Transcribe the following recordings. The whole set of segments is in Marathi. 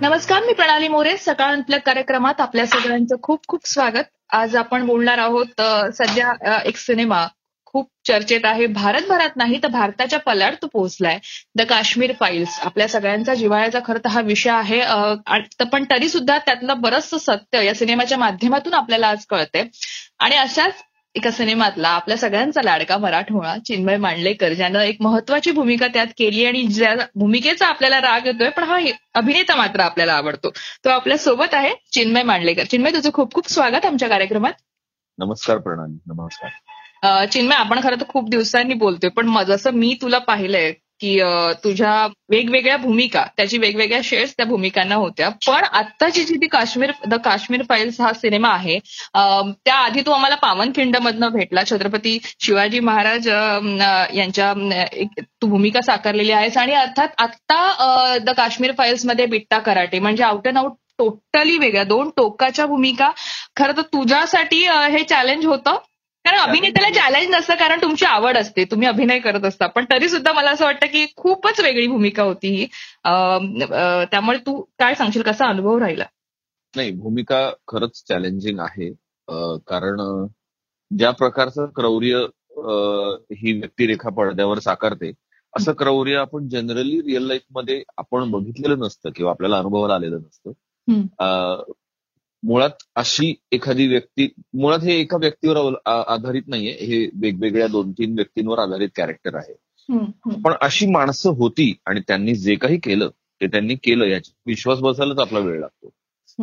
नमस्कार मी प्रणाली मोरे. सकाळ आपल्या कार्यक्रमात आपल्या सगळ्यांचं खूप खूप स्वागत. आज आपण बोलणार आहोत सध्या एक सिनेमा. खूप चर्चेत आहे. भारतभरात नाही तर भारताच्या पल्याड तो पोहोचलाय. The Kashmir files. आपल्या सगळ्यांचा जिव्हाळ्याचा खरं तर हा विषय आहे. पण तरी सुद्धा त्यातलं बरंचसं सत्य या सिनेमाच्या माध्यमातून आपल्याला आज कळतंय. आणि अशाच एका सिनेमातला आपल्या सगळ्यांचा लाडका मराठमोळा चिन्मय मांडलेकर ज्यानं एक महत्वाची भूमिका त्यात केली आणि ज्या भूमिकेचा आपल्याला राग येतोय पण हा अभिनेता मात्र आपल्याला आवडतो. तो आपल्यासोबत आहे चिन्मय मांडलेकर. चिन्मय तुझं खूप खूप स्वागत आमच्या कार्यक्रमात. नमस्कार प्रणाली नमस्कार. चिन्मय आपण खरं तर खूप दिवसांनी बोलतोय पण जसं मी तुला पाहिलंय की तुझ्या वेगवेगळ्या भूमिका त्याची वेगवेगळ्या शेड्स त्या भूमिकांना होत्या. पण आत्ताची जी ती काश्मीर द काश्मीर फाईल्स हा सिनेमा आहे त्या त्याआधी तू आम्हाला पावनखिंड मधनं भेटला. छत्रपती शिवाजी महाराज यांच्या तू भूमिका साकारलेली आहेस आणि अर्थात आत्ता द काश्मीर फाईल्समध्ये बिट्टा कराटे म्हणजे आउट अँड आउट टोटली वेगळ्या दोन टोकाच्या भूमिका. खरं तर तुझ्यासाठी हे चॅलेंज होतं. कारण अभिनेत्याला चॅलेंज नसतं कारण तुमची आवड असते तुम्ही अभिनय करत असता. पण तरी सुद्धा मला असं वाटतं की खूपच वेगळी भूमिका होती ही. त्यामुळे तू काय सांगशील? कसा अनुभव राहिला? नाही भूमिका खरंच चॅलेंजिंग आहे. कारण ज्या प्रकारचं क्रौर्य ही व्यक्तिरेखा पडद्यावर साकारते असं क्रौर्य आपण जनरली रिअल लाईफमध्ये आपण बघितलेलं नसतं किंवा आपल्याला अनुभवाला आलेलं नसतं. मुळात अशी एखादी व्यक्ती मुळात हे एका व्यक्तीवर आधारित नाहीये. हे वेगवेगळ्या दोन तीन व्यक्तींवर आधारित कॅरेक्टर आहे. पण अशी माणसं होती आणि त्यांनी जे काही केलं ते त्यांनी केलं याची. विश्वास बसायलाच आपला वेळ लागतो.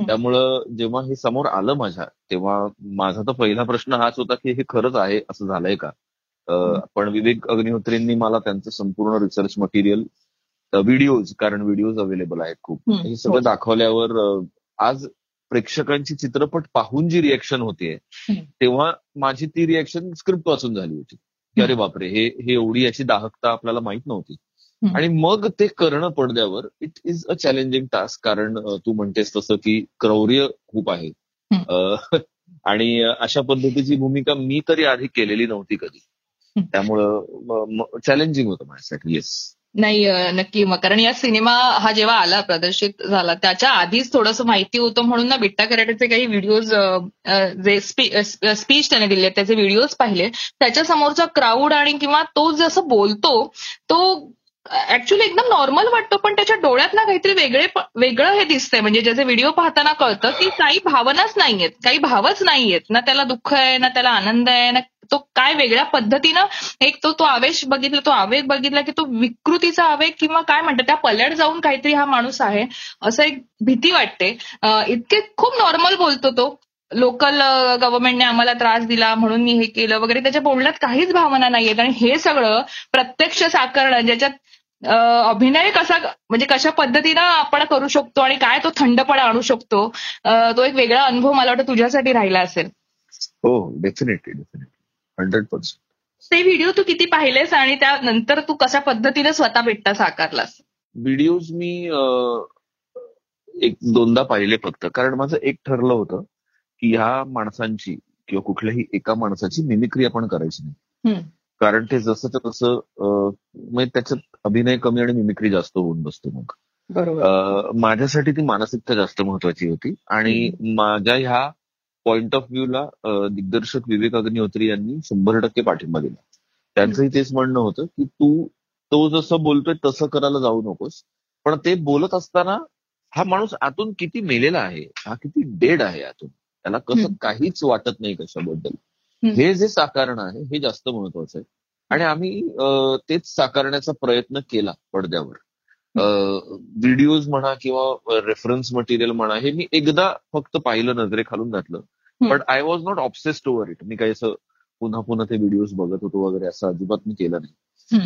त्यामुळं जेव्हा हे समोर आलं माझ्या तेव्हा माझा तर पहिला प्रश्न हाच होता की हे खरंच आहे असं झालंय का? पण विवेक अग्निहोत्रींनी मला त्यांचं संपूर्ण रिसर्च मटेरियल व्हिडिओज कारण व्हिडिओज अवेलेबल आहेत खूप. हे सगळं दाखवल्यावर अं, आज प्रेक्षकांची चित्रपट पाहून जी रिएक्शन होतीये. तेव्हा माझी ती रिएक्शन स्क्रिप्ट वाचून झाली होती. की अरे बापरे हे हे एवढी याची दाहकता आपल्याला माहीत नव्हती. आणि मग ते करणं पडद्यावर it is a challenging task कारण तू म्हणतेस तसं की क्रौर्य खूप आहे. आणि अशा पद्धतीची भूमिका मी तरी आधी केलेली नव्हती कधी. त्यामुळं चॅलेंजिंग होतं माझ्यासाठी येस नाही नक्की. मग कारण या सिनेमा हा जेव्हा आला प्रदर्शित झाला त्याच्या आधीच थोडंसं माहिती होतं. म्हणून ना बिट्टा कराटेचे काही व्हिडिओज जे स्पीच त्याने दिले त्याचे व्हिडिओज पाहिले. त्याच्या समोरचा क्राऊड आणि किंवा तो जसं बोलतो तो ऍक्च्युली एकदम नॉर्मल वाटतो पण त्याच्या डोळ्यात ना काहीतरी वेगळे वेगळं हे दिसतंय. म्हणजे ज्याचे व्हिडिओ पाहताना कळतं की काही भावनाच नाहीयेत काही भावच नाहीयेत. ना त्याला दुःख आहे ना त्याला आनंद आहे ना तो काय वेगळ्या पद्धतीनं एक तो तो आवेश बघितला तो आवेग बघितला की तो विकृतीचा आवेग किंवा काय म्हणतात त्या पल्याड जाऊन काहीतरी हा माणूस आहे असं एक भीती वाटते. इतके खूप नॉर्मल बोलतो तो. लोकल गव्हर्नमेंटने आम्हाला त्रास दिला म्हणून मी हे केलं वगैरे. त्याच्या बोलण्यात काहीच भावना नाहीयेत आणि हे सगळं प्रत्यक्ष साकारणं ज्याच्यात अभिनय कसा म्हणजे कशा पद्धतीनं आपण करू शकतो आणि काय तो थंडपणा आणू शकतो तो एक वेगळा अनुभव मला वाटतं तुझ्यासाठी राहिला असेल. हो डेफिनेटली डेफिनेटली हंड्रेड पर्सेंट. ते व्हिडिओ तू किती पाहिलेस आणि त्यानंतर तू कशा पद्धतीने स्वतः बिट्टा साकारलास? व्हिडिओज मी एक दोनदा पाहिले फक्त. कारण माझं एक ठरलं होतं की ह्या माणसांची किंवा कुठल्याही एका माणसाची मिमिक्री आपण करायची नाही. कारण ते जसं तसं म्हणजे त्याच्यात अभिनय कमी आणि मिमिक्री जास्त होऊन बसतो मग. माझ्यासाठी ती मानसिकता जास्त महत्वाची होती. आणि माझ्या ह्या पॉइंट ऑफ व्ह्यूला दिग्दर्शक विवेक अग्निहोत्री यांनी शंभर टक्के पाठिंबा दिला. त्यांचंही तेच म्हणणं होतं की तू तो जसं बोलतोय तसं करायला जाऊ नकोस. पण ते बोलत असताना हा माणूस आतून किती मेलेला आहे हा किती डेड आहे आतून. त्याला कसं. काहीच वाटत नाही कशाबद्दल. हे जे साकारणं आहे हे जास्त महत्वाचं आहे. आणि आम्ही तेच साकारण्याचा प्रयत्न केला पडद्यावर. व्हिडिओज म्हणा किंवा रेफरन्स मटेरियल म्हणा हे मी एकदा फक्त पाहिलं नजरेखालून घातलं. पण I was not obsessed over it मी काही असं पुन्हा पुन्हा ते व्हिडिओज बघत होतो वगैरे असं अजिबात मी केलं नाही.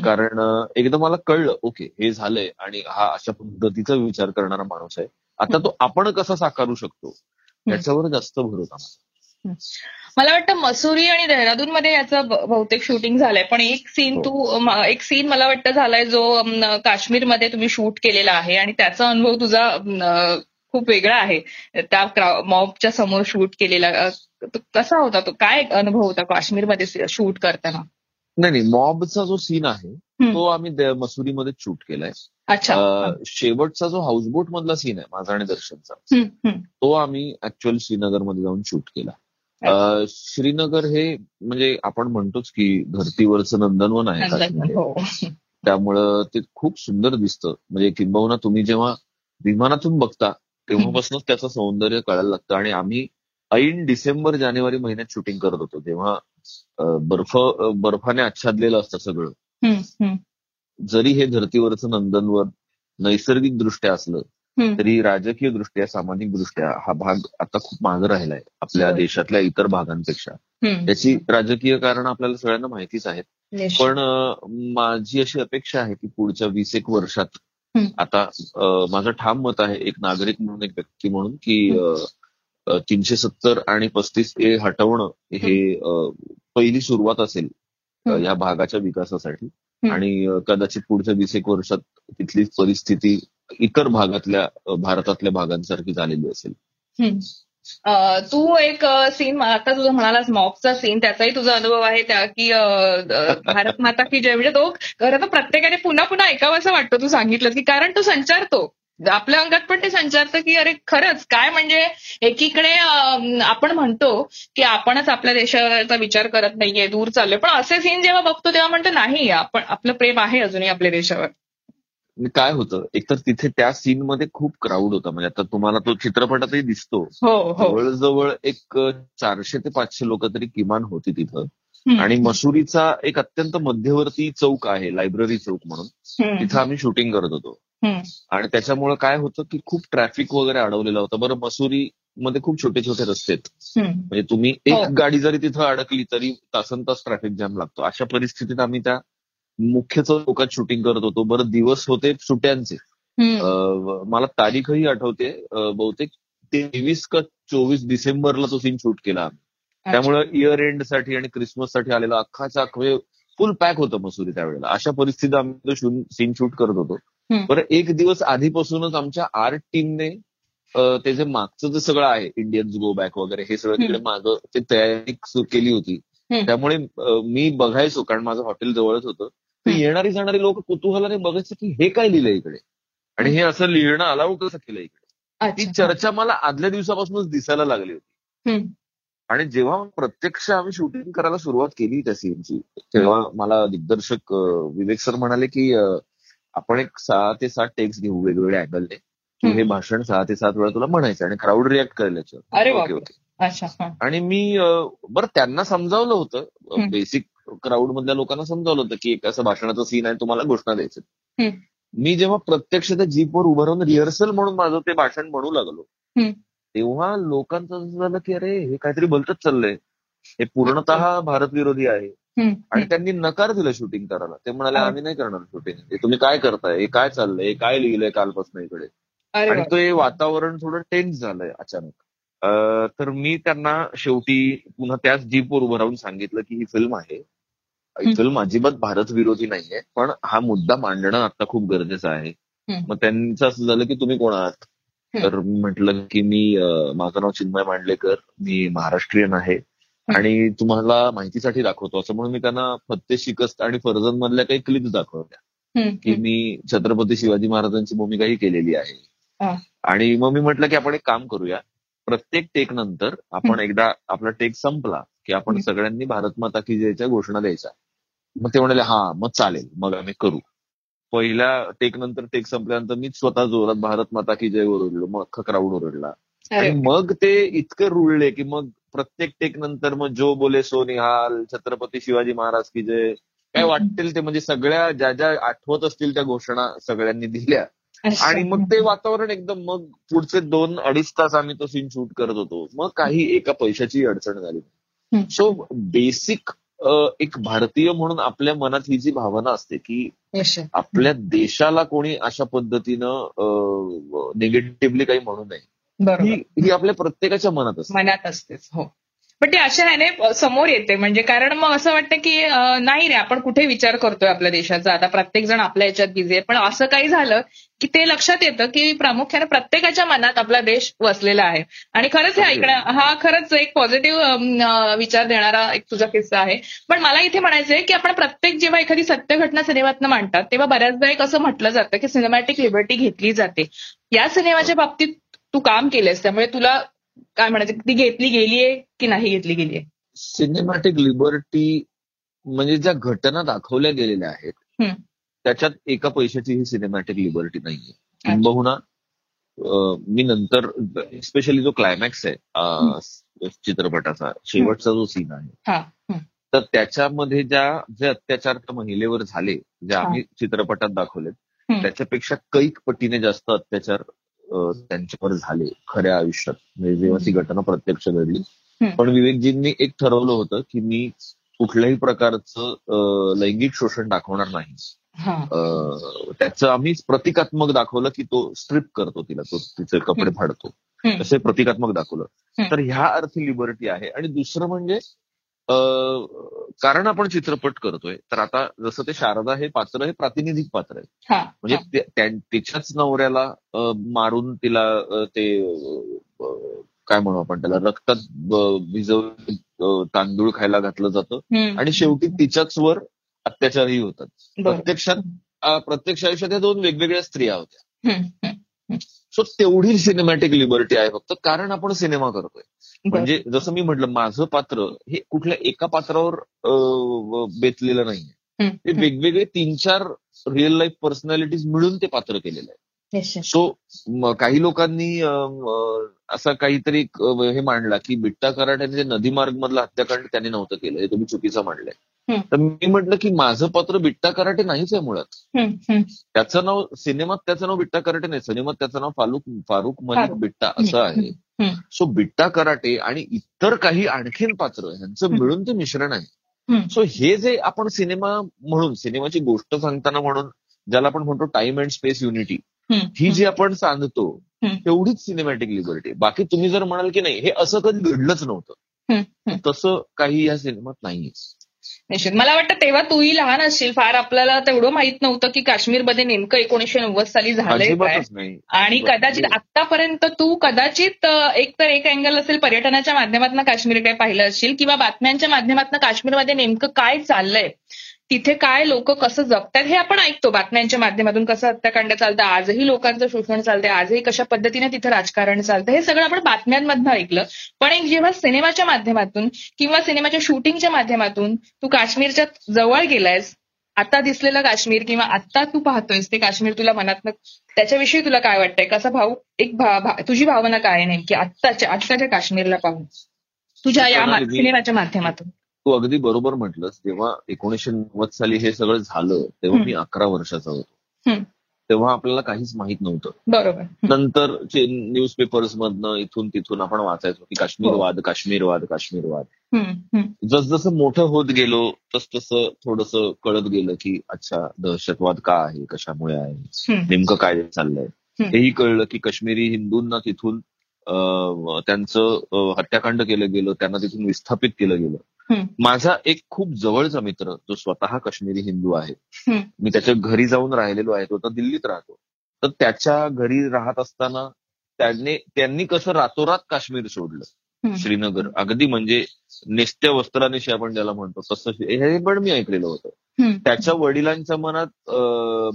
कारण एकदा मला कळलं ओके हे झालंय आणि हा अशा पद्धतीचा विचार करणारा माणूस आहे. आता तो आपण कसा साकारू शकतो? याच्यावर जास्त भर होता. मला वाटतं मसुरी आणि देहरादून मध्ये याचं बहुतेक शूटिंग झालंय. पण एक सीन हो. तू एक सीन मला वाटतं झालाय जो काश्मीरमध्ये तुम्ही शूट केलेला आहे आणि त्याचा अनुभव तुझा खूप वेगळा आहे. त्या मॉबच्या समोर शूट केलेला कसा होता? तो काय अनुभव होता काश्मीरमध्ये शूट करताना? नाही नाही मॉबचा जो सीन आहे. तो आम्ही मसुरीमध्ये शूट केलाय. अच्छा. शेवटचा जो हाऊसबोट मधला सीन आहे माझा आणि दर्शनचा. तो आम्ही ऍक्च्युअल श्रीनगरमध्ये जाऊन शूट केला. श्रीनगर हे म्हणजे आपण म्हणतोच की धर्तीवरचं नंदनवन आहे. हो. त्यामुळं ते खूप सुंदर दिसतं. म्हणजे किंबहुना तुम्ही जेव्हा विमानातून बघता तेव्हापासूनच त्याचं सौंदर्य कळायला लागतं आणि आम्ही ऐन डिसेंबर जानेवारी महिन्यात शूटिंग करत होतो तेव्हा बर्फ बर्फाने आच्छादलेलं असतं सगळं जरी हे धर्तीवरचं नंदनवन नैसर्गिक दृष्ट्या असलं. तरी राजकीय दृष्ट्या सामाजिक दृष्ट्या हा भाग आता खूप मागे राहिलाय आपल्या हो. देशातल्या इतर भागांपेक्षा. त्याची राजकीय कारण आपल्याला सगळ्यांना माहितीच आहेत. पण माझी अशी अपेक्षा आहे की पुढच्या वीस एक वर्षात. आता माझं ठाम मत आहे एक नागरिक म्हणून एक व्यक्ती म्हणून की तीनशे सत्तर आणि पस्तीस ए हटवणं हे पहिली सुरुवात असेल. या भागाच्या विकासासाठी. आणि कदाचित पुढच्या वीस एक वर्षात तिथली परिस्थिती इतर भागातल्या भारतातल्या भागांसारखी झालेली असेल. तू एक सीन आता तुझं म्हणालास मॉबचा सीन त्याचाही तुझा अनुभव आहे त्या की भारत माता की जय म्हणजे तो खरं तर प्रत्येकाने पुन्हा पुन्हा ऐकावं असं वाटतं तू सांगितलं की कारण तो संचारतो आपल्या अंगात पण ते संचारतं की अरे खरंच काय म्हणजे एकीकडे आपण म्हणतो की आपणच आपल्या देशाचा विचार करत नाहीये दूर चाललोय पण असे सीन जेव्हा बघतो तेव्हा म्हणतो नाही आपण आपलं प्रेम आहे अजूनही आपल्या देशावर. काय होतं एकतर तिथे त्या सीन मध्ये खूप क्राऊड होता म्हणजे आता तुम्हाला तो चित्रपटातही दिसतो हो हो जवळजवळ एक चारशे ते पाचशे लोक तरी किमान होती तिथं. आणि मसुरीचा एक अत्यंत मध्यवर्ती चौक आहे लायब्ररी चौक म्हणून. तिथं आम्ही शूटिंग करत होतो. आणि त्याच्यामुळे काय होतं की खूप ट्रॅफिक वगैरे अडवलेलं होतं बरं मसुरी मध्ये खूप छोटे छोटे रस्ते आहेत. म्हणजे तुम्ही हो. एक गाडी जरी तिथं अडकली तरी तासन तास ट्रॅफिक जाम लागतो अशा परिस्थितीत आम्ही त्या मुख्य चौकात शूटिंग करत होतो. बरं दिवस होते सुट्यांचे. मला तारीखही आठवते. बहुतेक तेवीस का चोवीस डिसेंबरला तो सीन शूट केला त्यामुळे इयर एंडसाठी आणि क्रिसमससाठी आलेला अख्खाचा अख्खे फुल पॅक होतं मसुरी त्यावेळेला. अशा परिस्थितीत आम्ही तो सीन शूट करत होतो. बरं एक दिवस आधीपासूनच आमच्या आर्ट टीमने ते जे मागचं जे सगळं आहे इंडियन्स गो बॅक वगैरे हे सगळं तिकडे मागं ते तयारी केली होती. त्यामुळे मी बघायचो कारण माझं हॉटेल जवळच होतं. तर. येणारी जाणारी लोक कुतूहलाने बघायचं की हे काय लिहिलंय इकडे आणि हे असं लिहिणं अलाउड कसं केलं इकडे ती. चर्चा मला आदल्या दिवसापासूनच दिसायला लागली होती. आणि जेव्हा प्रत्यक्ष आम्ही शूटिंग करायला सुरुवात केली त्या सीनची तेव्हा मला दिग्दर्शक विवेक सर म्हणाले की आपण एक सहा ते सात टेक्स घेऊ वेगवेगळ्या अँगलने हे. भाषण सहा ते सात वेळा तुला म्हणायचं आणि क्राऊड रिॲक्ट हा. आणि मी बरं त्यांना समजावलं होतं. बेसिक क्राऊड मधल्या लोकांना समजावलं होतं की एक असं भाषणाचं सीन आहे तुम्हाला घोषणा द्यायचं. मी जेव्हा प्रत्यक्ष त्या जीपवर उभं राहून रिहर्सल म्हणून माझं ते भाषण म्हणू लागलो. तेव्हा लोकांचं असं झालं की अरे हे काहीतरी भलतच चाललंय हे पूर्णतः भारत विरोधी आहे. आणि त्यांनी नकार दिला शूटिंग करायला ते म्हणाले. आम्ही नाही करणार शूटिंग हे तुम्ही काय करताय हे काय चाललंय हे काय लिहिलंय कालपासून इकडे आणि. ते वातावरण थोडं टेन्स झालंय अचानक तर मी त्यांना शेवटी पुन्हा त्याच जीपवर उभं राहून सांगितलं की ही फिल्म आहे. फिल्म अजिबात भारत विरोधी नाहीये पण हा मुद्दा मांडणं आता खूप गरजेचं आहे. मग त्यांचं असं झालं की तुम्ही कोण आहात. तर म्हटलं की मी माझं नाव चिन्मय मांडलेकर मी महाराष्ट्रीयन आहे आणि तुम्हाला माहितीसाठी दाखवतो असं म्हणून मी त्यांना फत्ते शिकस्त आणि फर्जन मधल्या काही क्लिप्स दाखवल्या. की मी छत्रपती शिवाजी महाराजांची भूमिकाही केलेली. आहे आणि मग मी म्हटलं की आपण एक काम करूया प्रत्येक टेक नंतर आपण. एकदा आपला टेक संपला की आपण. सगळ्यांनी भारत माता की जयच्या घोषणा द्यायच्या मग ते म्हणाले हा मग चालेल मग आम्ही करू पहिल्या टेक नंतर टेक संपल्यानंतर मी स्वतः जोरात भारत माता की जय ओरडलो मग क्राऊड ओरडला आणि मग ते इतके रुळले की मग प्रत्येक टेक नंतर मग जो बोले सो निहाल छत्रपती शिवाजी महाराज की जय काय. वाटतील ते म्हणजे सगळ्या ज्या ज्या आठवत असतील त्या घोषणा सगळ्यांनी दिल्या. आणि मग ते वातावरण एकदम मग पुढचे दोन अडीच तास आम्ही तो सीन शूट करत होतो मग काही एका पैशाची अडचण झाली. सो बेसिक एक भारतीय म्हणून आपल्या मनात ही जी भावना असते की. आपल्या देशाला कोणी अशा पद्धतीनं निगेटिव्हली काही म्हणू नये. ही ही आपल्या प्रत्येकाच्या मनात असते. मनात असतेच हो. पण ते अशा ह्याने समोर येते. म्हणजे कारण मग असं वाटतं की नाही रे आपण कुठे विचार करतोय आपल्या देशाचा? आता प्रत्येक जण आपल्या याच्यात बिझी आहे. पण असं काही झालं की ते लक्षात येतं की प्रामुख्याने प्रत्येकाच्या मनात आपला देश वसलेला आहे. आणि खरंच हे ऐकणं हा खरंच एक पॉझिटिव्ह विचार देणारा एक तुझा किस्सा आहे. पण मला इथे म्हणायचंय की आपण प्रत्येक जेव्हा एखादी सत्य घटना सिनेमातनं मांडतात तेव्हा बऱ्याचदा एक असं म्हटलं जातं की सिनेमॅटिक लिबर्टी घेतली जाते. या सिनेमाच्या बाबतीत तू काम केलंयस त्यामुळे तुला काय म्हणायचं ती घेतली गेलीये की नाही घेतली गेलीये सिनेमॅटिक लिबर्टी म्हणजे ज्या घटना दाखवल्या गेलेल्या आहेत. त्याच्यात एका पैशाची ही सिनेमॅटिक लिबर्टी नाहीये किंबहुना मी नंतर स्पेशली जो क्लायमॅक्स आहे चित्रपटाचा शेवटचा जो सीन आहे हा. तर त्याच्यामध्ये ज्या जे अत्याचार त्या महिलेवर झाले जे आम्ही चित्रपटात दाखवले हम्म. त्याच्यापेक्षा कैक पटीने जास्त अत्याचार त्यांच्यावर झाले खऱ्या आयुष्यात म्हणजे जेव्हा ती घटना प्रत्यक्ष घडली. पण विवेकजींनी एक ठरवलं होतं की मी कुठल्याही प्रकारचं लैंगिक शोषण दाखवणार नाही हा त्याचं आम्ही प्रतिकात्मक दाखवलं की तो स्ट्रिप करतो तिला तो तिचे कपडे. फाडतो. तसे प्रतिकात्मक दाखवलं. तर ह्या अर्थी लिबर्टी आहे आणि दुसरं म्हणजे कारण आपण चित्रपट करतोय तर आता जसं ते शारदा हे पात्र हे प्रातिनिधिक पात्र आहे म्हणजे तिच्याच नवऱ्याला मारून तिला ते काय म्हणू आपण त्याला रक्तात भिजवून तांदूळ खायला घातलं जातं. आणि शेवटी तिच्याच वर अत्याचारही होतात. प्रत्यक्षात प्रत्यक्ष आयुष्यात या दोन वेगवेगळ्या स्त्रिया होत्या. सो तेवढी सिनेमॅटिक लिबर्टी आहे फक्त कारण आपण सिनेमा करतोय. म्हणजे जसं मी म्हटलं माझं पात्र हे कुठल्या एका पात्रावर बेतलेलं नाहीये. हे वेगवेगळे तीन चार रिअल लाईफ पर्सनॅलिटीज मिळून ते पात्र केलेलं आहे. सो काही लोकांनी असा काहीतरी हे मांडला की बिट्टा कराट्याने जे नदी मार्ग मधलं हत्याकांड त्यांनी नव्हतं केलं हे तुम्ही चुकीचं मांडलंय. तर मी म्हटलं की माझं पात्र बिट्टा कराटे नाहीच आहे मुळात. त्याचं नाव सिनेमात त्याचं नाव बिट्टा कराटे नाही सिनेमात त्याचं नाव फारुक फारुक मलिक. बिट्टा असं आहे. सो बिट्टा कराटे आणि इतर काही आणखीन पात्र यांचं हम्म. मिळून ते मिश्रण आहे. सो हे जे आपण सिनेमा म्हणून सिनेमाची गोष्ट सांगताना म्हणून ज्याला आपण म्हणतो टाइम अँड स्पेस युनिटी. ही जी आपण सांगतो. तेवढीच सिनेमॅटिक लिबर्टी बाकी तुम्ही जर म्हणाल की नाही हे असं कधी घडलंच नव्हतं. तसं काही या सिनेमात नाहीये निश्चित. मला वाटतं तेव्हा तूही लहान असशील. फार आपल्याला तेवढं माहीत नव्हतं की काश्मीरमध्ये नेमकं एकोणीशे नव्वद साली झालंय काय. आणि कदाचित आतापर्यंत तू कदाचित एक तर एक अँगल असेल पर्यटनाच्या माध्यमातून काश्मीरकडे पाहिलं असशील किंवा बातम्यांच्या माध्यमातून काश्मीरमध्ये नेमकं काय चाललंय. तिथे काय लोक कसं जगतात हे आपण ऐकतो. बातम्यांच्या माध्यमातून कसं हत्याकांड चालतं आजही लोकांचं शोषण चालतंय आजही कशा पद्धतीने तिथे राजकारण चालतं हे सगळं आपण बातम्यांमधनं ऐकलं. पण एक जेव्हा सिनेमाच्या माध्यमातून किंवा सिनेमाच्या शूटिंगच्या माध्यमातून तू काश्मीरच्या जवळ गेलायस आता दिसलेलं काश्मीर किंवा आता तू पाहतोयस ते काश्मीर तुला मनात त्याच्याविषयी तुला काय वाटतंय? कसा भाऊ एक भा- भा- तुझी भावना काय नेमकी आत्ताच्या आत्ताच्या काश्मीरला पाहून? तुझ्या या सिनेमाच्या माध्यमातून. तू अगदी बरोबर म्हटलंस जेव्हा एकोणीशे नव्वद साली हे सगळं झालं तेव्हा मी अकरा वर्षाचा होतो. तेव्हा आपल्याला काहीच माहीत नव्हतं बरोबर. नंतर न्यूज पेपर्स मधनं इथून तिथून आपण वाचायचो की काश्मीरवाद काश्मीरवाद काश्मीरवाद. हम्म. जसजसं मोठं होत गेलो तस तसं थोडंसं कळत गेलं की अच्छा दहशतवाद का आहे कशामुळे आहे. नेमकं काय चाललंय. हेही कळलं की काश्मीरी हिंदूंना तिथून त्यांचं हत्याकांड केलं गेलं त्यांना तिथून विस्थापित केलं गेलं. माझा एक खूप जवळचा मित्र जो स्वतः काश्मीरी हिंदू आहे. मी त्याच्या घरी जाऊन राहिलेलो आहे तो आता दिल्लीत राहतो तर त्याच्या घरी राहत असताना त्याने त्यांनी कसं रातोरात काश्मीर सोडलं. श्रीनगर अगदी म्हणजे नेस्त्या वस्त्रानिशी आपण ज्याला म्हणतो तसं हे पण मी ऐकलेलं होतं. त्याच्या वडिलांच्या मनात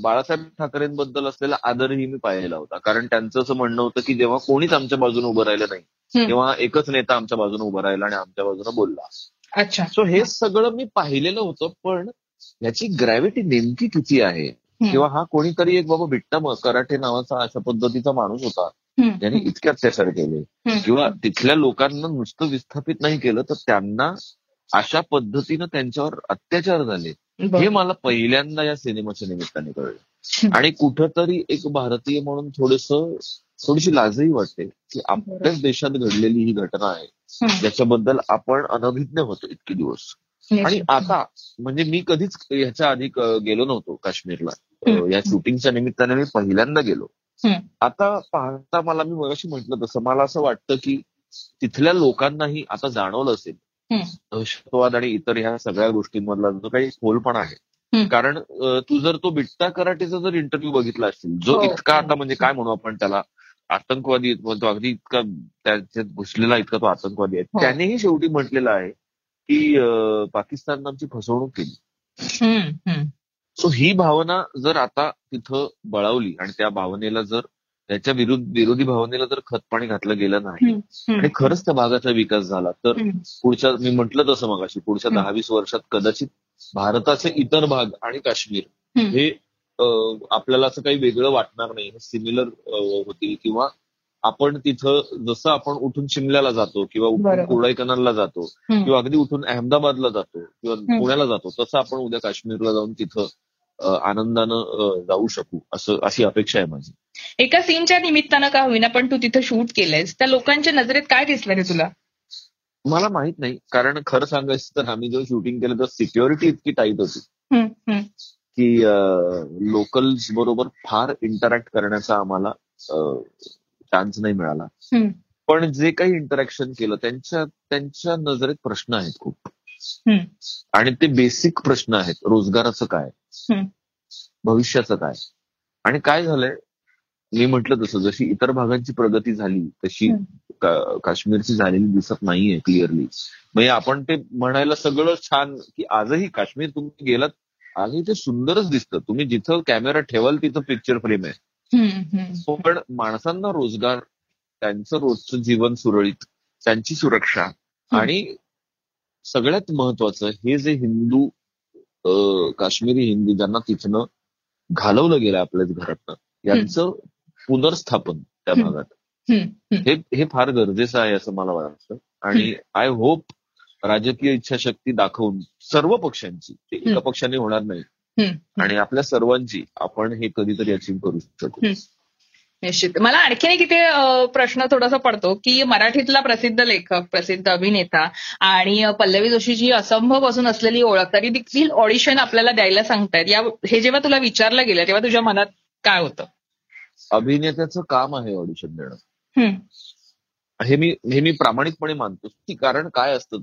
बाळासाहेब ठाकरेंबद्दल असलेला आदरही मी पाहिलेला होता कारण त्यांचं असं म्हणणं होतं की जेव्हा कोणीच आमच्या बाजूने उभं राहिलं नाही. तेव्हा एकच नेता आमच्या बाजूने उभा राहिला आणि आमच्या बाजूने बोलला अच्छा सो हे सगळं मी पाहिलेलं होतं पण याची ग्रॅव्हिटी नेमकी किती आहे किंवा हा कोणीतरी एक बाबा बिट्टा कराटे नावाचा अशा पद्धतीचा माणूस होता. ज्याने इतके अत्याचार केले. किंवा तिथल्या लोकांना नुसतं विस्थापित नाही केलं तर त्यांना अशा पद्धतीनं त्यांच्यावर अत्याचार झाले. हे मला पहिल्यांदा या सिनेमाच्या निमित्ताने कळलं. आणि कुठंतरी एक भारतीय म्हणून थोडस थोडीशी लाजही वाटते की आपल्याच देशात घडलेली ही घटना आहे. ज्याच्याबद्दल आपण अनभिज्ञ होतो इतके दिवस आणि. आता म्हणजे मी कधीच ह्याच्या आधी गेलो नव्हतो काश्मीरला या शूटिंगच्या निमित्ताने मी पहिल्यांदा गेलो. आता पाहता मला मी मगाशी म्हटलं तसं मला असं वाटतं की तिथल्या लोकांनाही आता जाणवलं असेल. दहशतवाद आणि इतर ह्या सगळ्या गोष्टींमधला जो काही खोलपणा आहे. कारण तू जर तो बिट्टा कराटेचा जर इंटरव्ह्यू बघितला असेल जो हो. इतका आता म्हणजे काय म्हणू आपण त्याला आतंकवादी म्हणतो अगदी इतका त्याच्यात घुसलेला इतका तो आतंकवादी आहे हो. त्यानेही शेवटी म्हटलेलं आहे की पाकिस्ताननं आमची फसवणूक केली. सो ही भावना जर आता तिथं बळावली आणि त्या भावनेला जर त्याच्या विरुद्ध विरोधी भावनेला जर खतपाणी घातलं गेलं नाही. आणि खरंच त्या भागाचा विकास झाला तर. पुढच्या मी म्हटलं तसं मगाशी पुढच्या. दहा वीस वर्षात कदाचित भारताचे इतर भाग आणि काश्मीर. हे आपल्याला असं काही वेगळं वाटणार नाही सिमिलर होतील किंवा आपण तिथं जसं आपण उठून शिमल्याला जातो किंवा उठून. कोडाईकनालला जातो. किंवा अगदी उठून अहमदाबादला जातो किंवा. पुण्याला जातो तसं आपण उद्या काश्मीरला जाऊन तिथं आनंदानं जाऊ शकू असं अशी अपेक्षा आहे माझी एका सीनच्या निमित्तानं का होईना पण तू तिथं शूट केलंयस त्या लोकांच्या नजरेत काय दिसलं रे तुला मला माहीत नाही कारण खरं सांगायचं तर आम्ही जेव्हा शूटिंग केलं तर सिक्युरिटी इतकी टाईट होती. की लोकल्स बरोबर फार इंटरॅक्ट करण्याचा आम्हाला चान्स नाही मिळाला. पण जे काही इंटरॅक्शन केलं त्यांच्या त्यांच्या नजरेत प्रश्न आहेत खूप. आणि ते बेसिक प्रश्न आहेत रोजगाराचं काय. भविष्याचं काय? आणि काय झालंय? मी म्हटलं तसं जशी इतर भागांची प्रगती झाली तशी. का- काश्मीरची झालेली दिसत नाहीये क्लिअरली म्हणजे आपण ते म्हणायला सगळं छान की आजही काश्मीर तुम्ही गेलात आजही ते सुंदरच दिसतं. तुम्ही जिथं कॅमेरा ठेवाल तिथं पिक्चर फ्रेम आहे. हम्म. पण माणसांना रोजगार त्यांचं रोजचं जीवन सुरळीत त्यांची सुरक्षा आणि सगळ्यात महत्वाचं हे जे हिंदू काश्मीरी हिंदू ज्यांना तिथनं घालवलं गेलं आपल्याच घरातनं यांचं पुनर्स्थापन त्या. भागात. हे हे फार गरजेचं आहे असं मला वाटतं आणि आय होप राजकीय इच्छाशक्ती दाखवून सर्व पक्षांची ते एका. पक्षाने होणार नाही. आणि आपल्या सर्वांची आपण हे कधीतरी अचीव्ह करू शकू हम्म. निश्चित. मला आणखीन एक इथे प्रश्न थोडासा पडतो की मराठीतला प्रसिद्ध लेखक प्रसिद्ध अभिनेता आणि पल्लवी जोशीची असंभव असलेली ओळख तरी देखील ऑडिशन आपल्याला द्यायला सांगतायत. या हे जेव्हा तुला विचारलं गेलं तेव्हा तुझ्या मनात काय होतं? अभिनेत्याचं काम आहे ऑडिशन देणं. हे मी हे मी प्रामाणिकपणे मानतो की कारण काय असतं?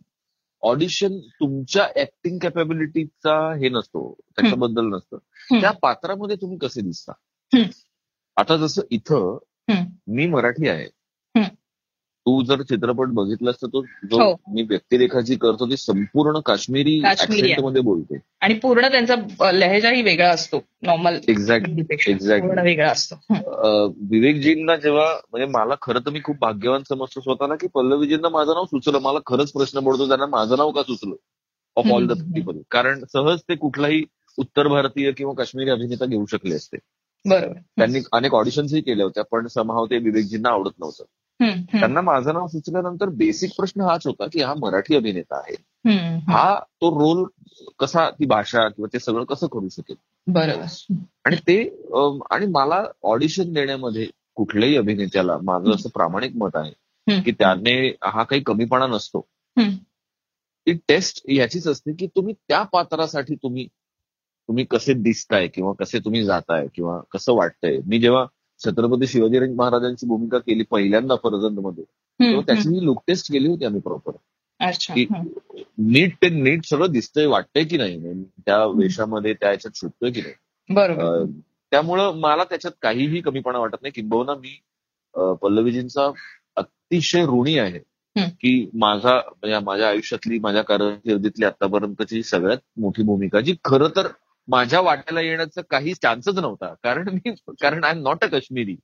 ऑडिशन तुमच्या ऍक्टिंग कॅपॅबिलिटीचा हे नसतो. त्याच्याबद्दल नसतं. त्या पात्रामध्ये तुम्ही कसे दिसता. आता जसं इथं. मी मराठी आहे. तू जर चित्रपट बघितलास तर तो जो हो. मी व्यक्तिरेखा जी करतो ती संपूर्ण काश्मीरी मध्ये बोलते आणि पूर्ण त्यांचा लहेजाही वेगळा असतो. नॉर्मल एक्झॅक्ट एक्झॅक्ट वेगळा असतो. विवेकजींना जेव्हा म्हणजे मला खरं तर मी खूप भाग्यवान समजतो स्वतःला की पल्लवीजींना माझं नाव सुचलं. मला खरंच प्रश्न पडतो त्यांना माझं नाव का सुचलं? Of all the. पीपल कारण सहज ते कुठलाही उत्तर भारतीय किंवा काश्मीरी अभिनेता घेऊ शकले असते. त्यांनी अनेक ऑडिशन्सही केल्या होत्या पण समहाव ते विवेकजींना आवडत नव्हतं. त्यांना माझं नाव सुचल्यानंतर बेसिक प्रश्न हाच होता की हा मराठी अभिनेता आहे. हा तो रोल कसा ती भाषा किंवा ते सगळं कसं करू शकेल? बरोबर. आणि ते आणि मला ऑडिशन देण्यामध्ये कुठल्याही अभिनेत्याला माझं असं प्रामाणिक मत आहे. की त्याने हा काही कमीपणा नसतो. ती टेस्ट याचीच असते की तुम्ही त्या पात्रासाठी तुम्ही तुम्ही कसे दिसताय किंवा कसे तुम्ही जाताय किंवा कसं वाटतंय मी जेव्हा छत्रपती शिवाजी महाराजांची भूमिका केली पहिल्यांदा फरजंदमध्ये हम्म, तेव्हा. त्याची ही लुक टेस्ट केली होती आम्ही प्रॉपर की-. नीट ते नीट सगळं दिसतंय वाटतंय की नाही त्या वेशामध्ये त्या याच्यात शोधतोय की नाही बरोबर त्यामुळं मला त्याच्यात काहीही कमीपणा वाटत नाही किंबहुना मी पल्लवीजींचा अतिशय ऋणी आहे. की माझा म्हणजे माझ्या आयुष्यातली माझ्या कारकिर्दीतली आतापर्यंतची सगळ्यात मोठी भूमिका जी खरं तर माझ्या वाट्याला येण्याचा काही चान्सच नव्हता. कारण मी कारण I am not a Kashmiri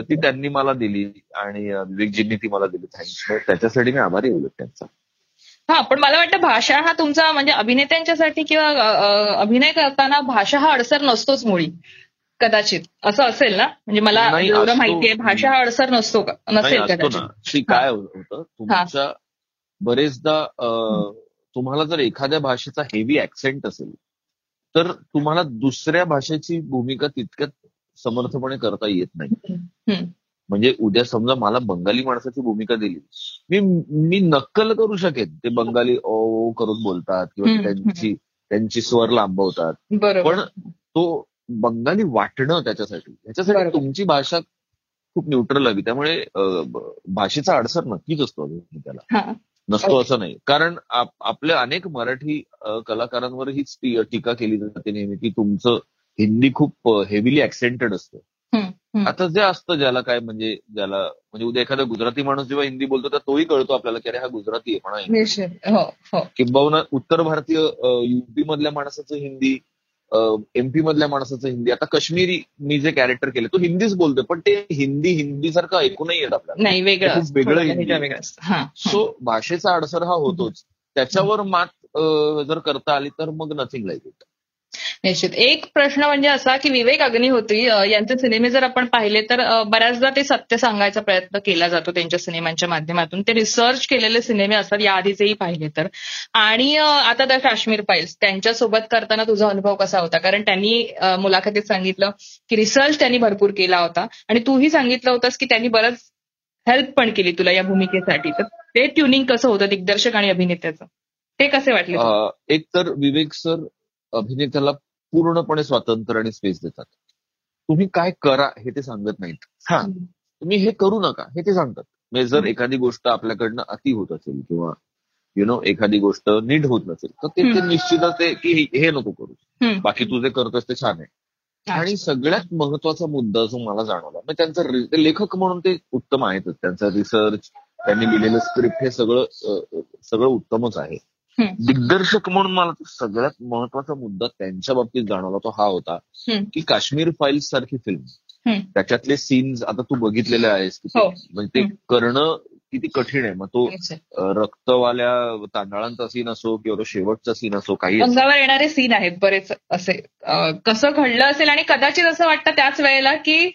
ती त्यांनी मला दिली आणि विवेकजींनी ती मला दिली. थँक्स त्याच्यासाठी मी आभारी उलट त्यांचा. हा पण मला वाटतं भाषा हा तुमचा म्हणजे अभिनेत्यांच्यासाठी किंवा अभिनय करताना भाषा हा अडसर नसतोच मुळी. कदाचित. असं असेल ना? म्हणजे मला एवढं. माहितीये भाषा हा अडसर नसतो का? नसेल कदाचित. काय होतं? तुमच्या बरेचदा तुम्हाला जर एखाद्या भाषेचा हेवी ऍक्सेंट असेल तर तुम्हाला दुसऱ्या भाषेची भूमिका तितक्यात समर्थपणे करता येत नाही. म्हणजे उद्या समजा मला बंगाली माणसाची भूमिका दिली मी मी नक्कल करू शकेन. ते बंगाली ओ ओ करून बोलतात किंवा त्यांची त्यांची स्वर लांबवतात. पण तो बंगाली वाटणं त्याच्यासाठी ह्याच्यासाठी बरोबर. तुमची भाषा खूप न्यूट्रल हवी. त्यामुळे भाषेचा अडसर नक्कीच असतो त्याला. हा. नसतो असं नाही. कारण आप- आपल्या अनेक मराठी कलाकारांवर हीच टीका केली जाते नेहमी की तुमचं हिंदी खूप हेविली ऍक्सेंटेड असतं. आता जे असतं ज्याला काय म्हणजे ज्याला म्हणजे उद्या एखादा गुजराती माणूस जेव्हा हिंदी बोलतो तर तोही कळतो आपल्याला की अरे हा गुजराती आहे हा निश्चित हो हो. किंबहुना उत्तर भारतीय युपी मधल्या माणसाचं हिंदी एमपी मधल्या माणसाचं हिंदी. आता काश्मीरी मी जे कॅरेक्टर केले तो हिंदीच बोलतोय पण ते हिंदी हिंदी सारखं ऐकू नाही येत आपल्याला. नाही वेगळं खूप. वेगळं. सो भाषेचा अडसर हा होतोच. त्याच्यावर मात जर करता आली तर मग नथिंग लाईक इट निश्चित. एक प्रश्न म्हणजे असा की विवेक अग्निहोत्री यांचे सिनेमे जर आपण पाहिले तर बऱ्याचदा ते सत्य सांगायचा प्रयत्न केला जातो त्यांच्या सिनेमांच्या माध्यमातून. ते रिसर्च केलेले सिनेमे असतात या आधीचेही पाहिले तर. आणि आता तर काश्मीर फाईल्स त्यांच्यासोबत करताना तुझा अनुभव कसा होता? कारण त्यांनी मुलाखतीत सांगितलं की रिसर्च त्यांनी भरपूर केला होता. आणि तूही सांगितलं होतंस की त्यांनी बरंच हेल्प पण केली तुला या भूमिकेसाठी. तर ते ट्युनिंग कसं होतं दिग्दर्शक आणि अभिनेत्याचं? ते कसे वाटले एक तर विवेक सर अभिनेत्याला पूर्णपणे स्वातंत्र्य आणि स्पेस देतात. तुम्ही काय करा हे ते सांगत नाहीत. हा तुम्ही हे करू नका हे ते सांगतात. म्हणजे जर एखादी गोष्ट आपल्याकडनं अति होत असेल किंवा यु नो एखादी गोष्ट नीट होत नसेल तर ते ते हम्म. निश्चितच ते की हे- नको करू. बाकी तू जे करतोस ते छान आहे. आणि सगळ्यात महत्त्वाचा मुद्दा जो मला जाणवला म्हणजे त्यांचा लेखक म्हणून ते उत्तम आहेतच त्यांचा रिसर्च त्यांनी लिहिलेलं स्क्रिप्ट हे सगळं सगळं उत्तमच आहे. दिग्दर्शक म्हणून मला सगळ्यात महत्त्वाचा मुद्दा त्यांच्या बाबतीत जाणवला तो हा होता. की काश्मीर फाईल्स सारखी फिल्म. त्याच्यातले सीन्स आता तू बघितलेले आहेस हो. म्हणजे ते. करणं किती कठीण आहे मग तो रक्तवाल्या तांदळांचा सीन असो किंवा तो शेवटचा सीन असो काही अंगावर येणारे सीन आहेत बरेच असे कसं घडलं असेल आणि कदाचित असं वाटतं त्याच वेळेला की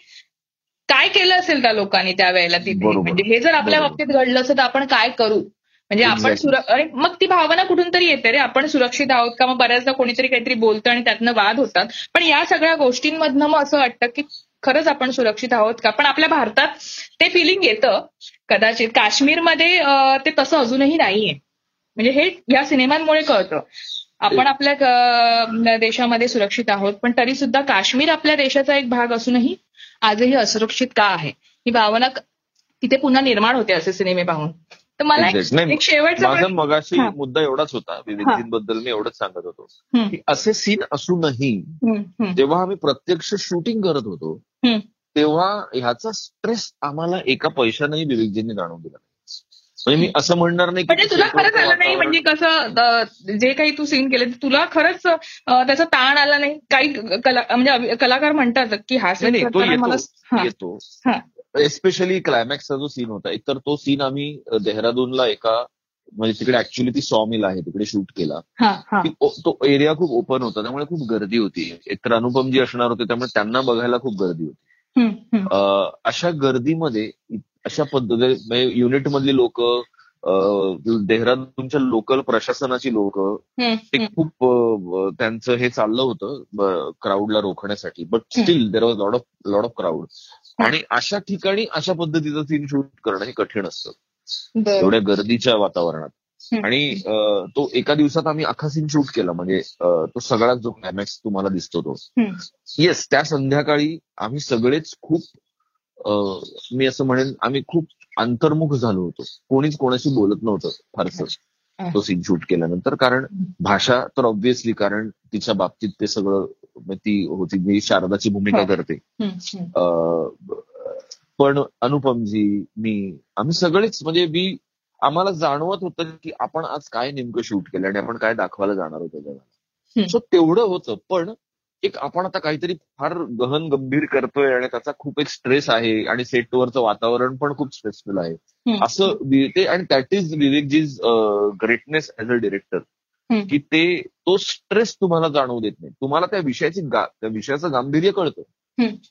काय केलं असेल त्या लोकांनी त्या वेळेला तिथे. म्हणजे हे जर आपल्या. बाबतीत घडलं असेल तर आपण काय करू म्हणजे आपण अरे मग ती भावना कुठून तरी येते रे. आपण सुरक्षित आहोत का? मग बऱ्याचदा कोणीतरी काहीतरी बोलतं आणि त्यातनं वाद होतात. पण या सगळ्या गोष्टींमधनं मग असं वाटतं की खरंच आपण सुरक्षित आहोत का? पण आपल्या भारतात ते फिलिंग येतं. कदाचित काश्मीरमध्ये ते तसं अजूनही नाहीये. म्हणजे हे या सिनेमांमुळे कळतं. आपण आपल्या देशामध्ये सुरक्षित आहोत. पण तरी सुद्धा काश्मीर आपल्या देशाचा एक भाग असूनही आजही असुरक्षित का आहे? ही भावना तिथे पुन्हा निर्माण होते असे सिनेमे पाहून. तर मला एक- शेवटचा माझा मगाशी. मुद्दा एवढाच होता. विवेकजींबद्दल मी एवढंच सांगत होतो. की असे सीन असूनही जेव्हा आम्ही प्रत्यक्ष शूटिंग करत होतो. तेव्हा ह्याचा स्ट्रेस आम्हाला एका पैशानेही विवेकजींनी जाणून दिला नाही. म्हणजे मी असं म्हणणार नाही म्हणजे तुला खरंच आलं नाही म्हणजे कसं जे काही तू सीन केले तुला खरंच त्याचा ताण आला नाही. काही कला म्हणजे कलाकार म्हणतात की हा सीन येतो. येतो. एस्पेशली क्लायमॅक्सचा जो सीन होता एकतर तो सीन आम्ही देहरादूनला एका म्हणजे तिकडे ऍक्च्युली ती सॉ मिल आहे तिकडे शूट केला. तो एरिया खूप ओपन होता त्यामुळे खूप गर्दी होती. एकतर अनुपमजी असणार होते त्यामुळे त्यांना बघायला खूप गर्दी होती. अशा गर्दीमध्ये अशा पद्धतीने युनिट मधली लोक देहरादूनच्या लोकल प्रशासनाची लोक ते. खूप त्यांचं हे चाललं होतं क्राऊडला रोखण्यासाठी. But. Still there was lot of lot of crowd आणि अशा ठिकाणी अशा पद्धतीचं सीन शूट करणं हे कठीण असतं. एवढ्या गर्दीच्या वातावरणात. आणि तो एका दिवसात आम्ही अख्खा सीन शूट केला म्हणजे तो सगळा जो क्लायमॅक्स तुम्हाला दिसतो तो. येस त्या संध्याकाळी आम्ही सगळेच खूप मी असं म्हणेन आम्ही खूप अंतर्मुख झालो होतो कोणीच कोणाशी बोलत नव्हतं फारसं तो सीन शूट केल्यानंतर. कारण भाषा तर ऑब्व्हियसली कारण तिच्या बाबतीत ते सगळं म्हणजे ती होती मी शारदाची भूमिका. करते. पण अनुपमजी मी आम्ही सगळेच म्हणजे मी आम्हाला जाणवत होतं की आपण आज काय नेमकं शूट केलं आणि आपण काय दाखवायला जाणार होतो जगाला. सो तेवढं होतं. पण एक आपण आता काहीतरी फार गहन गंभीर करतोय आणि त्याचा खूप एक स्ट्रेस आहे आणि सेटवरचं वातावरण पण खूप स्ट्रेसफुल आहे. असं ते आणि that is विवेकजीज greatness as a director. की ते तो स्ट्रेस तुम्हाला जाणवू देत नाही तुम्हाला त्या विषयाची गा- त्या विषयाचं गांभीर्य कळतं.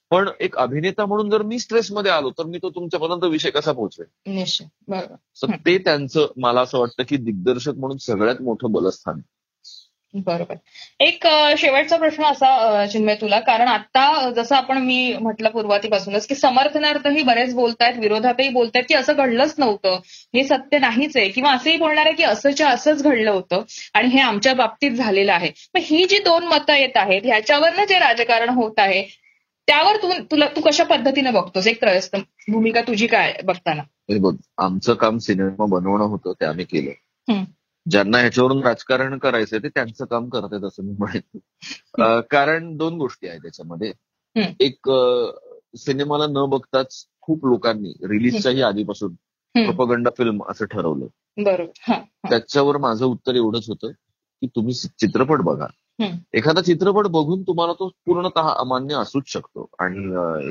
पण एक अभिनेता म्हणून जर मी स्ट्रेसमध्ये आलो तर मी तो तुमच्यापर्यंत विषय कसा पोहोचवेल. ते त्यांचं मला असं वाटतं की दिग्दर्शक म्हणून सगळ्यात मोठं बलस्थान आहे. बरोबर. एक शेवटचा प्रश्न असा चिन्मय तुला. कारण आता जसं आपण मी म्हटलं पूर्वातीपासूनच की समर्थनार्थही बरेच बोलतायत विरोधातही बोलतायत की असं घडलंच नव्हतं. हे सत्य नाहीच आहे. किंवा असंही बोलणार आहे की असंच्या असंच घडलं होतं. आणि हे आमच्या बाबतीत झालेलं आहे. मग ही जी दोन मतं येत आहेत ह्याच्यावरनं जे राजकारण होत आहे त्यावर तू तुला तू कशा पद्धतीने बघतोस? एक त्रयस्थ भूमिका तुझी काय बघताना? हे बघ आमचं काम सिनेमा बनवणं होतं ते आम्ही केलं. ज्यांना ह्याच्यावरून राजकारण करायचंय ते त्यांचं काम करतात असं मी म्हणेन कारण दोन गोष्टी आहेत त्याच्यामध्ये. एक सिनेमाला न बघताच खूप लोकांनी रिलीजच्याही आधीपासून. प्रोपगंडा फिल्म असं ठरवलं बरोबर. त्याच्यावर माझं उत्तर एवढंच होतं की तुम्ही चित्रपट बघा. एखादा चित्रपट बघून तुम्हाला तो पूर्णतः अमान्य असूच शकतो आणि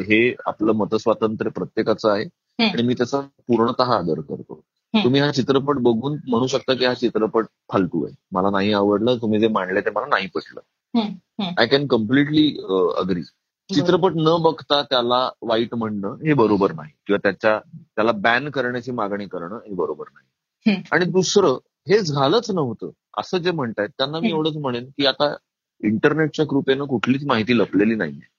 हे आपलं मतस्वातंत्र्य प्रत्येकाचं आहे. आणि मी त्याचा पूर्णतः आदर करतो. तुम्ही हा चित्रपट बघून म्हणू शकता की हा चित्रपट फालतू आहे. मला नाही आवडलं तुम्ही जे मांडले ते मला नाही पटलं. आय कॅन कम्प्लिटली अग्री चित्रपट न बघता त्याला वाईट म्हणणं हे बरोबर नाही. किंवा त्याच्या त्याला बॅन करण्याची मागणी करणं हे बरोबर नाही. आणि दुसरं हे झालंच नव्हतं. असं जे म्हणतायत त्यांना मी. एवढंच म्हणेन की आता इंटरनेटच्या कृपेनं कुठलीच माहिती लपलेली नाहीये.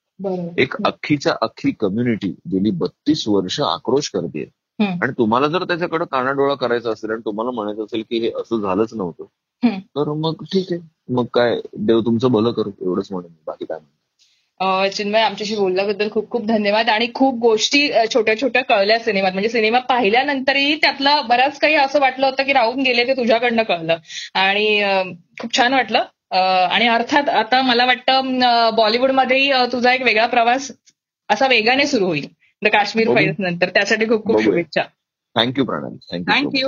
एक अख्खीच्या अख्खी कम्युनिटी गेली बत्तीस वर्ष आक्रोश करते. आणि तुम्हाला जर त्याच्याकडे कानाडोळा करायचा असेल आणि तुम्हाला म्हणायचं असेल की हे असं झालंच नव्हतं. तर मग ठीक आहे. मग काय देव तुमचं भलं करू एवढंच म्हणेन. बाकी काय चिन्मय आमच्याशी बोलल्याबद्दल खूप खूप धन्यवाद आणि खूप गोष्टी छोट्या छोट्या कळल्या सिनेमात. म्हणजे सिनेमा पाहिल्यानंतरही त्यातलं बऱ्याच काही असं वाटलं होतं की राहून गेले ते तुझ्याकडनं कळलं. आणि खूप छान वाटलं. आणि अर्थात आता मला वाटतं बॉलिवूडमध्येही तुझा एक वेगळा प्रवास असा वेगाने सुरू होईल. काश्मीर. फाईल्स नंतर. त्यासाठी खूप खूप. शुभेच्छा. थँक्यू प्रणाली थँक्यू थँक्यू